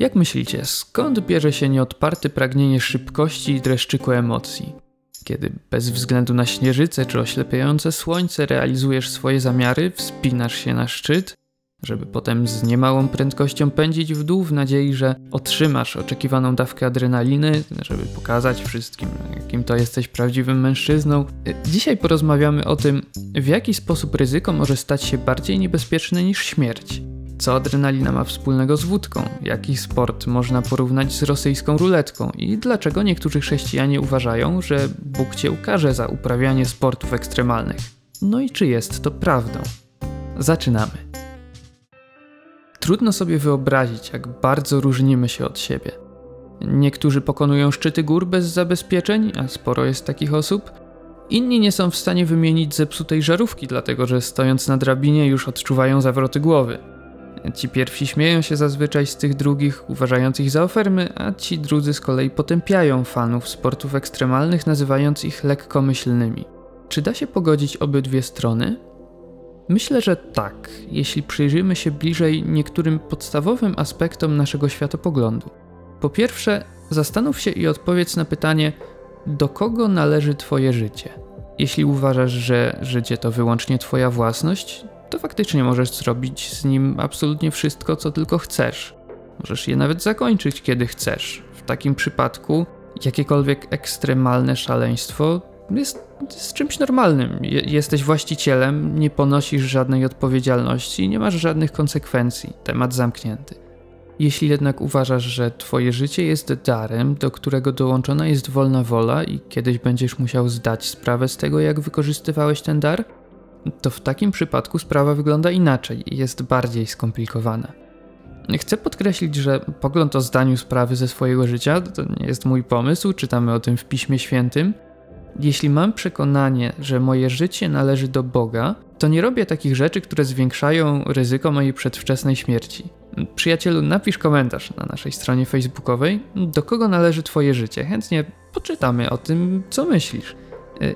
Jak myślicie, skąd bierze się nieodparte pragnienie szybkości i dreszczyku emocji? Kiedy bez względu na śnieżycę czy oślepiające słońce realizujesz swoje zamiary, wspinasz się na szczyt, żeby potem z niemałą prędkością pędzić w dół w nadziei, że otrzymasz oczekiwaną dawkę adrenaliny, żeby pokazać wszystkim, jakim to jesteś prawdziwym mężczyzną. Dzisiaj porozmawiamy o tym, w jaki sposób ryzyko może stać się bardziej niebezpieczne niż śmierć. Co adrenalina ma wspólnego z wódką? Jaki sport można porównać z rosyjską ruletką? I dlaczego niektórzy chrześcijanie uważają, że Bóg cię ukarze za uprawianie sportów ekstremalnych? No i czy jest to prawdą? Zaczynamy. Trudno sobie wyobrazić, jak bardzo różnimy się od siebie. Niektórzy pokonują szczyty gór bez zabezpieczeń, a sporo jest takich osób. Inni nie są w stanie wymienić zepsutej żarówki, dlatego że stojąc na drabinie już odczuwają zawroty głowy. Ci pierwsi śmieją się zazwyczaj z tych drugich, uważając ich za ofermy, a ci drudzy z kolei potępiają fanów sportów ekstremalnych, nazywając ich lekkomyślnymi. Czy da się pogodzić obydwie strony? Myślę, że tak, jeśli przyjrzymy się bliżej niektórym podstawowym aspektom naszego światopoglądu. Po pierwsze, zastanów się i odpowiedz na pytanie, do kogo należy Twoje życie. Jeśli uważasz, że życie to wyłącznie Twoja własność, to faktycznie możesz zrobić z nim absolutnie wszystko, co tylko chcesz. Możesz je nawet zakończyć, kiedy chcesz. W takim przypadku jakiekolwiek ekstremalne szaleństwo jest, jest czymś normalnym. Je, jesteś właścicielem, nie ponosisz żadnej odpowiedzialności, nie masz żadnych konsekwencji. Temat zamknięty. Jeśli jednak uważasz, że Twoje życie jest darem, do którego dołączona jest wolna wola i kiedyś będziesz musiał zdać sprawę z tego, jak wykorzystywałeś ten dar, to w takim przypadku sprawa wygląda inaczej i jest bardziej skomplikowana. Chcę podkreślić, że pogląd o zdaniu sprawy ze swojego życia to nie jest mój pomysł, czytamy o tym w Piśmie Świętym. Jeśli mam przekonanie, że moje życie należy do Boga, to nie robię takich rzeczy, które zwiększają ryzyko mojej przedwczesnej śmierci. Przyjacielu, napisz komentarz na naszej stronie facebookowej, do kogo należy Twoje życie. Chętnie poczytamy o tym, co myślisz.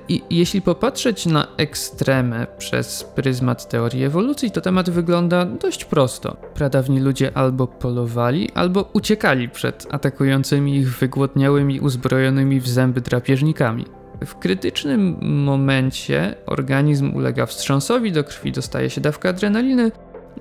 I jeśli popatrzeć na ekstremę przez pryzmat teorii ewolucji, to temat wygląda dość prosto. Pradawni ludzie albo polowali, albo uciekali przed atakującymi ich wygłodniałymi, uzbrojonymi w zęby drapieżnikami. W krytycznym momencie organizm ulega wstrząsowi, do krwi dostaje się dawka adrenaliny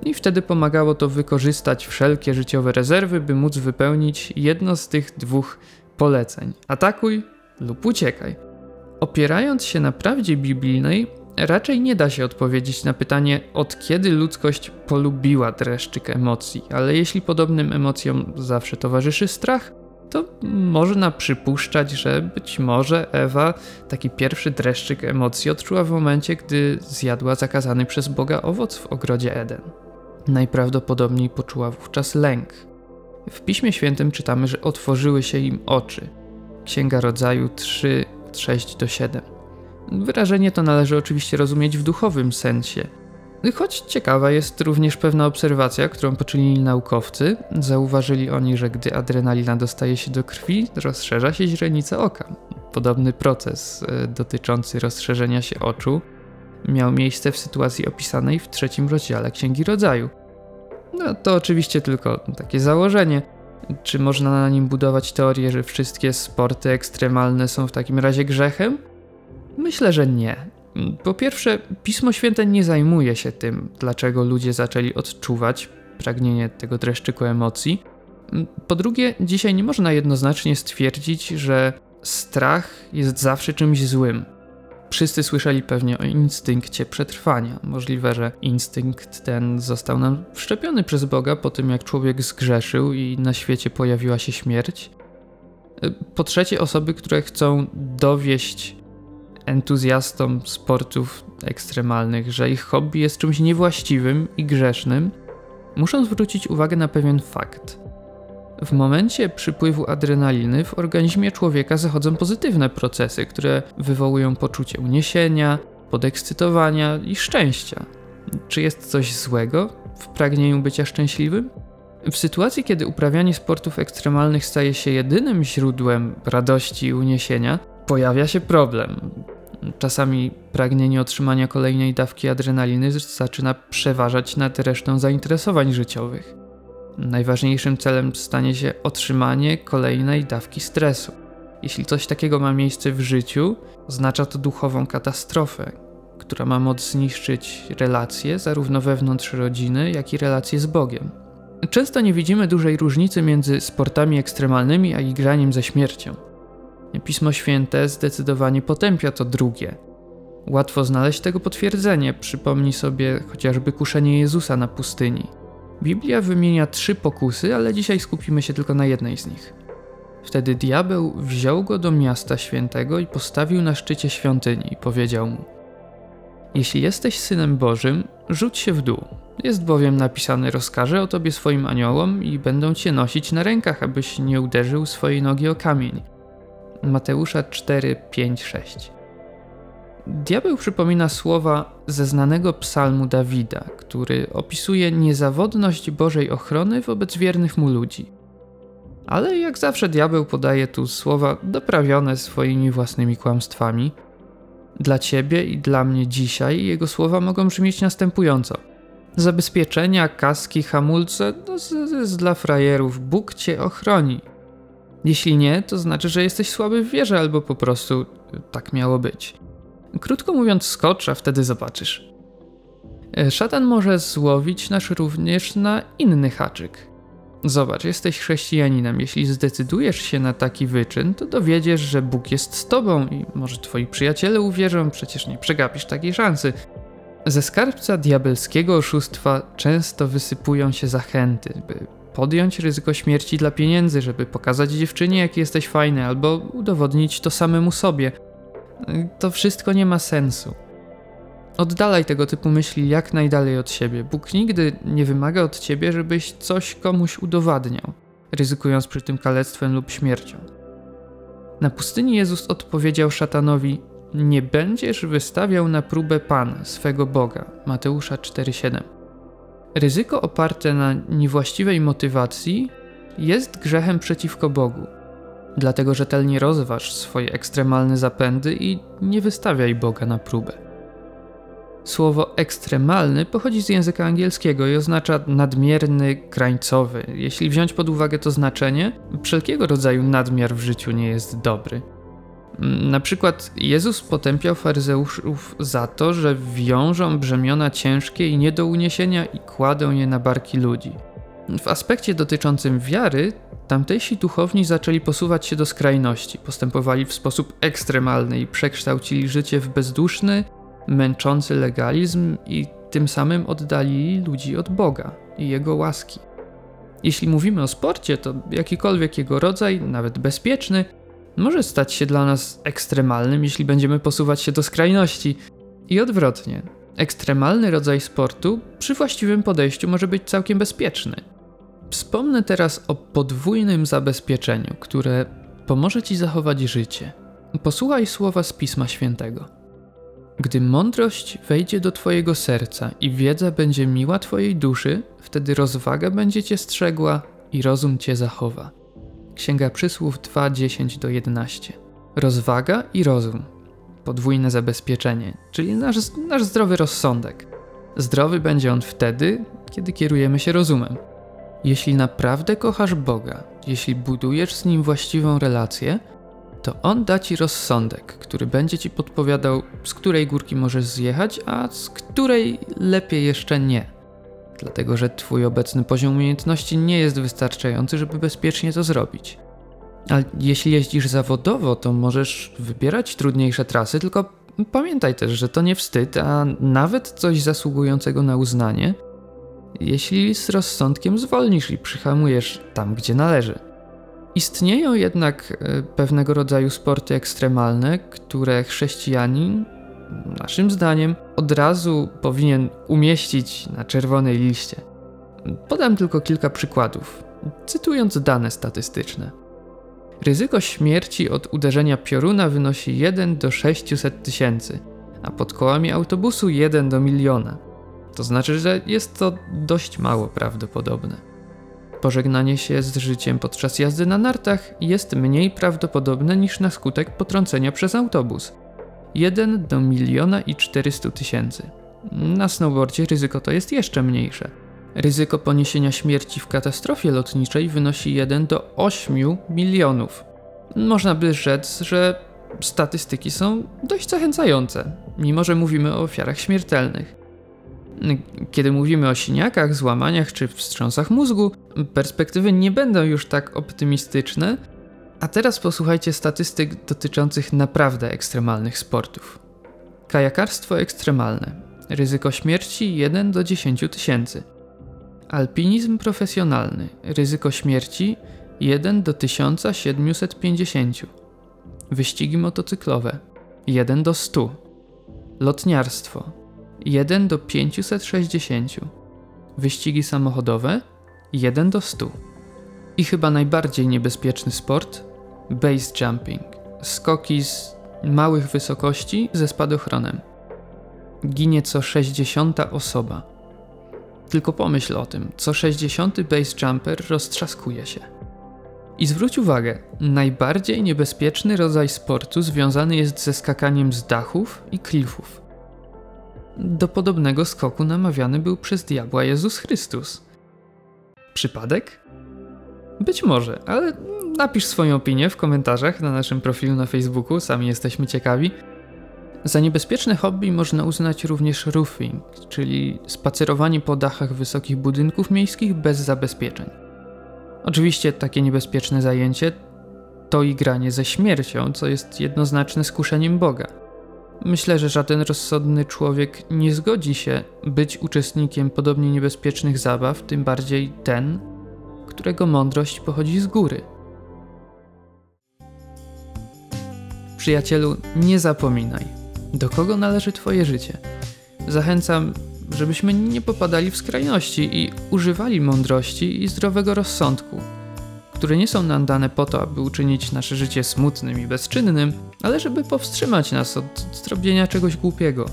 i wtedy pomagało to wykorzystać wszelkie życiowe rezerwy, by móc wypełnić jedno z tych dwóch poleceń: atakuj lub uciekaj. Opierając się na prawdzie biblijnej, raczej nie da się odpowiedzieć na pytanie, od kiedy ludzkość polubiła dreszczyk emocji, ale jeśli podobnym emocjom zawsze towarzyszy strach, to można przypuszczać, że być może Ewa taki pierwszy dreszczyk emocji odczuła w momencie, gdy zjadła zakazany przez Boga owoc w ogrodzie Eden. Najprawdopodobniej poczuła wówczas lęk. W Piśmie Świętym czytamy, że otworzyły się im oczy. Księga Rodzaju 3, 6 do 7. Wyrażenie to należy oczywiście rozumieć w duchowym sensie. Choć ciekawa jest również pewna obserwacja, którą poczynili naukowcy. Zauważyli oni, że gdy adrenalina dostaje się do krwi, rozszerza się źrenica oka. Podobny proces e, dotyczący rozszerzenia się oczu miał miejsce w sytuacji opisanej w trzecim rozdziale Księgi Rodzaju. No to oczywiście tylko takie założenie. Czy można na nim budować teorię, że wszystkie sporty ekstremalne są w takim razie grzechem? Myślę, że nie. Po pierwsze, Pismo Święte nie zajmuje się tym, dlaczego ludzie zaczęli odczuwać pragnienie tego dreszczyku emocji. Po drugie, dzisiaj nie można jednoznacznie stwierdzić, że strach jest zawsze czymś złym. Wszyscy słyszeli pewnie o instynkcie przetrwania. Możliwe, że instynkt ten został nam wszczepiony przez Boga po tym, jak człowiek zgrzeszył i na świecie pojawiła się śmierć. Po trzecie, osoby, które chcą dowieść entuzjastom sportów ekstremalnych, że ich hobby jest czymś niewłaściwym i grzesznym, muszą zwrócić uwagę na pewien fakt. W momencie przypływu adrenaliny w organizmie człowieka zachodzą pozytywne procesy, które wywołują poczucie uniesienia, podekscytowania i szczęścia. Czy jest coś złego w pragnieniu bycia szczęśliwym? W sytuacji, kiedy uprawianie sportów ekstremalnych staje się jedynym źródłem radości i uniesienia, pojawia się problem. Czasami pragnienie otrzymania kolejnej dawki adrenaliny zaczyna przeważać nad resztą zainteresowań życiowych. Najważniejszym celem stanie się otrzymanie kolejnej dawki stresu. Jeśli coś takiego ma miejsce w życiu, oznacza to duchową katastrofę, która ma moc zniszczyć relacje zarówno wewnątrz rodziny, jak i relacje z Bogiem. Często nie widzimy dużej różnicy między sportami ekstremalnymi a igraniem ze śmiercią. Pismo Święte zdecydowanie potępia to drugie. Łatwo znaleźć tego potwierdzenie, przypomnij sobie chociażby kuszenie Jezusa na pustyni. Biblia wymienia trzy pokusy, ale dzisiaj skupimy się tylko na jednej z nich. Wtedy diabeł wziął go do miasta świętego i postawił na szczycie świątyni i powiedział mu: Jeśli jesteś synem Bożym, rzuć się w dół. Jest bowiem napisane: Rozkażę o tobie swoim aniołom i będą cię nosić na rękach, abyś nie uderzył swojej nogi o kamień. Mateusza 4, 5, 6. Diabeł przypomina słowa ze znanego psalmu Dawida, który opisuje niezawodność Bożej ochrony wobec wiernych mu ludzi. Ale jak zawsze diabeł podaje tu słowa doprawione swoimi własnymi kłamstwami. Dla ciebie i dla mnie dzisiaj jego słowa mogą brzmieć następująco. Zabezpieczenia, kaski, hamulce to jest dla frajerów. Bóg cię ochroni. Jeśli nie, to znaczy, że jesteś słaby w wierze albo po prostu tak miało być. Krótko mówiąc, skocz, a wtedy zobaczysz. E, szatan może złowić nas również na inny haczyk. Zobacz, jesteś chrześcijaninem. Jeśli zdecydujesz się na taki wyczyn, to dowiedziesz, że Bóg jest z tobą i może twoi przyjaciele uwierzą, przecież nie przegapisz takiej szansy. Ze skarbca diabelskiego oszustwa często wysypują się zachęty, by podjąć ryzyko śmierci dla pieniędzy, żeby pokazać dziewczynie, jaki jesteś fajny, albo udowodnić to samemu sobie – to wszystko nie ma sensu. Oddalaj tego typu myśli jak najdalej od siebie. Bóg nigdy nie wymaga od ciebie, żebyś coś komuś udowadniał, ryzykując przy tym kalectwem lub śmiercią. Na pustyni Jezus odpowiedział szatanowi: Nie będziesz wystawiał na próbę Pana, swego Boga. Mateusza 4:7. Ryzyko oparte na niewłaściwej motywacji jest grzechem przeciwko Bogu. Dlatego rzetelnie rozważ swoje ekstremalne zapędy i nie wystawiaj Boga na próbę. Słowo ekstremalny pochodzi z języka angielskiego i oznacza nadmierny, krańcowy. Jeśli wziąć pod uwagę to znaczenie, wszelkiego rodzaju nadmiar w życiu nie jest dobry. Na przykład Jezus potępiał faryzeuszów za to, że wiążą brzemiona ciężkie i nie do uniesienia i kładą je na barki ludzi. W aspekcie dotyczącym wiary, tamtejsi duchowni zaczęli posuwać się do skrajności, postępowali w sposób ekstremalny i przekształcili życie w bezduszny, męczący legalizm i tym samym oddalili ludzi od Boga i Jego łaski. Jeśli mówimy o sporcie, to jakikolwiek jego rodzaj, nawet bezpieczny, może stać się dla nas ekstremalnym, jeśli będziemy posuwać się do skrajności. I odwrotnie, ekstremalny rodzaj sportu przy właściwym podejściu może być całkiem bezpieczny. Wspomnę teraz o podwójnym zabezpieczeniu, które pomoże ci zachować życie. Posłuchaj słowa z Pisma Świętego. Gdy mądrość wejdzie do Twojego serca i wiedza będzie miła Twojej duszy, wtedy rozwaga będzie Cię strzegła i rozum Cię zachowa. Księga Przysłów 2, 10 do 11. Rozwaga i rozum. Podwójne zabezpieczenie, czyli nasz, nasz zdrowy rozsądek. Zdrowy będzie on wtedy, kiedy kierujemy się rozumem. Jeśli naprawdę kochasz Boga, jeśli budujesz z Nim właściwą relację, to On da Ci rozsądek, który będzie Ci podpowiadał, z której górki możesz zjechać, a z której lepiej jeszcze nie. Dlatego, że Twój obecny poziom umiejętności nie jest wystarczający, żeby bezpiecznie to zrobić. A jeśli jeździsz zawodowo, to możesz wybierać trudniejsze trasy, tylko pamiętaj też, że to nie wstyd, a nawet coś zasługującego na uznanie – jeśli z rozsądkiem zwolnisz i przyhamujesz tam, gdzie należy. Istnieją jednak e, pewnego rodzaju sporty ekstremalne, które chrześcijanin, naszym zdaniem, od razu powinien umieścić na czerwonej liście. Podam tylko kilka przykładów, cytując dane statystyczne. Ryzyko śmierci od uderzenia pioruna wynosi 1 do 600 tysięcy, a pod kołami autobusu 1 do miliona. To znaczy, że jest to dość mało prawdopodobne. Pożegnanie się z życiem podczas jazdy na nartach jest mniej prawdopodobne niż na skutek potrącenia przez autobus. 1 do miliona i 400 tysięcy. Na snowboardzie ryzyko to jest jeszcze mniejsze. Ryzyko poniesienia śmierci w katastrofie lotniczej wynosi 1 do 8 milionów. Można by rzec, że statystyki są dość zachęcające, mimo że mówimy o ofiarach śmiertelnych. Kiedy mówimy o siniakach, złamaniach czy wstrząsach mózgu, perspektywy nie będą już tak optymistyczne. A teraz posłuchajcie statystyk dotyczących naprawdę ekstremalnych sportów. Kajakarstwo ekstremalne. Ryzyko śmierci 1 do 10 tysięcy. Alpinizm profesjonalny. Ryzyko śmierci 1 do 1750. Wyścigi motocyklowe 1 do 100. Lotniarstwo 1 do 560. Wyścigi samochodowe 1 do 100. I chyba najbardziej niebezpieczny sport base jumping. Skoki z małych wysokości ze spadochronem. Ginie co 60 osoba. Tylko pomyśl o tym, co 60 base jumper roztrzaskuje się. I zwróć uwagę, najbardziej niebezpieczny rodzaj sportu związany jest ze skakaniem z dachów i klifów. Do podobnego skoku namawiany był przez diabła Jezus Chrystus. Przypadek? Być może, ale napisz swoją opinię w komentarzach na naszym profilu na Facebooku, sami jesteśmy ciekawi. Za niebezpieczne hobby można uznać również roofing, czyli spacerowanie po dachach wysokich budynków miejskich bez zabezpieczeń. Oczywiście takie niebezpieczne zajęcie to i granie ze śmiercią, co jest jednoznaczne skuszeniem Boga. Myślę, że żaden rozsądny człowiek nie zgodzi się być uczestnikiem podobnie niebezpiecznych zabaw, tym bardziej ten, którego mądrość pochodzi z góry. Przyjacielu, nie zapominaj, do kogo należy Twoje życie. Zachęcam, żebyśmy nie popadali w skrajności i używali mądrości i zdrowego rozsądku, które nie są nam dane po to, aby uczynić nasze życie smutnym i bezczynnym, ale żeby powstrzymać nas od zrobienia czegoś głupiego.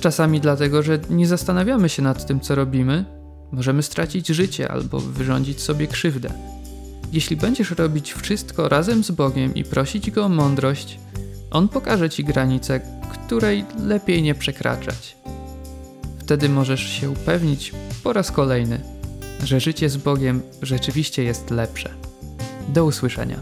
Czasami dlatego, że nie zastanawiamy się nad tym, co robimy, możemy stracić życie albo wyrządzić sobie krzywdę. Jeśli będziesz robić wszystko razem z Bogiem i prosić Go o mądrość, On pokaże Ci granicę, której lepiej nie przekraczać. Wtedy możesz się upewnić po raz kolejny, że życie z Bogiem rzeczywiście jest lepsze. Do usłyszenia.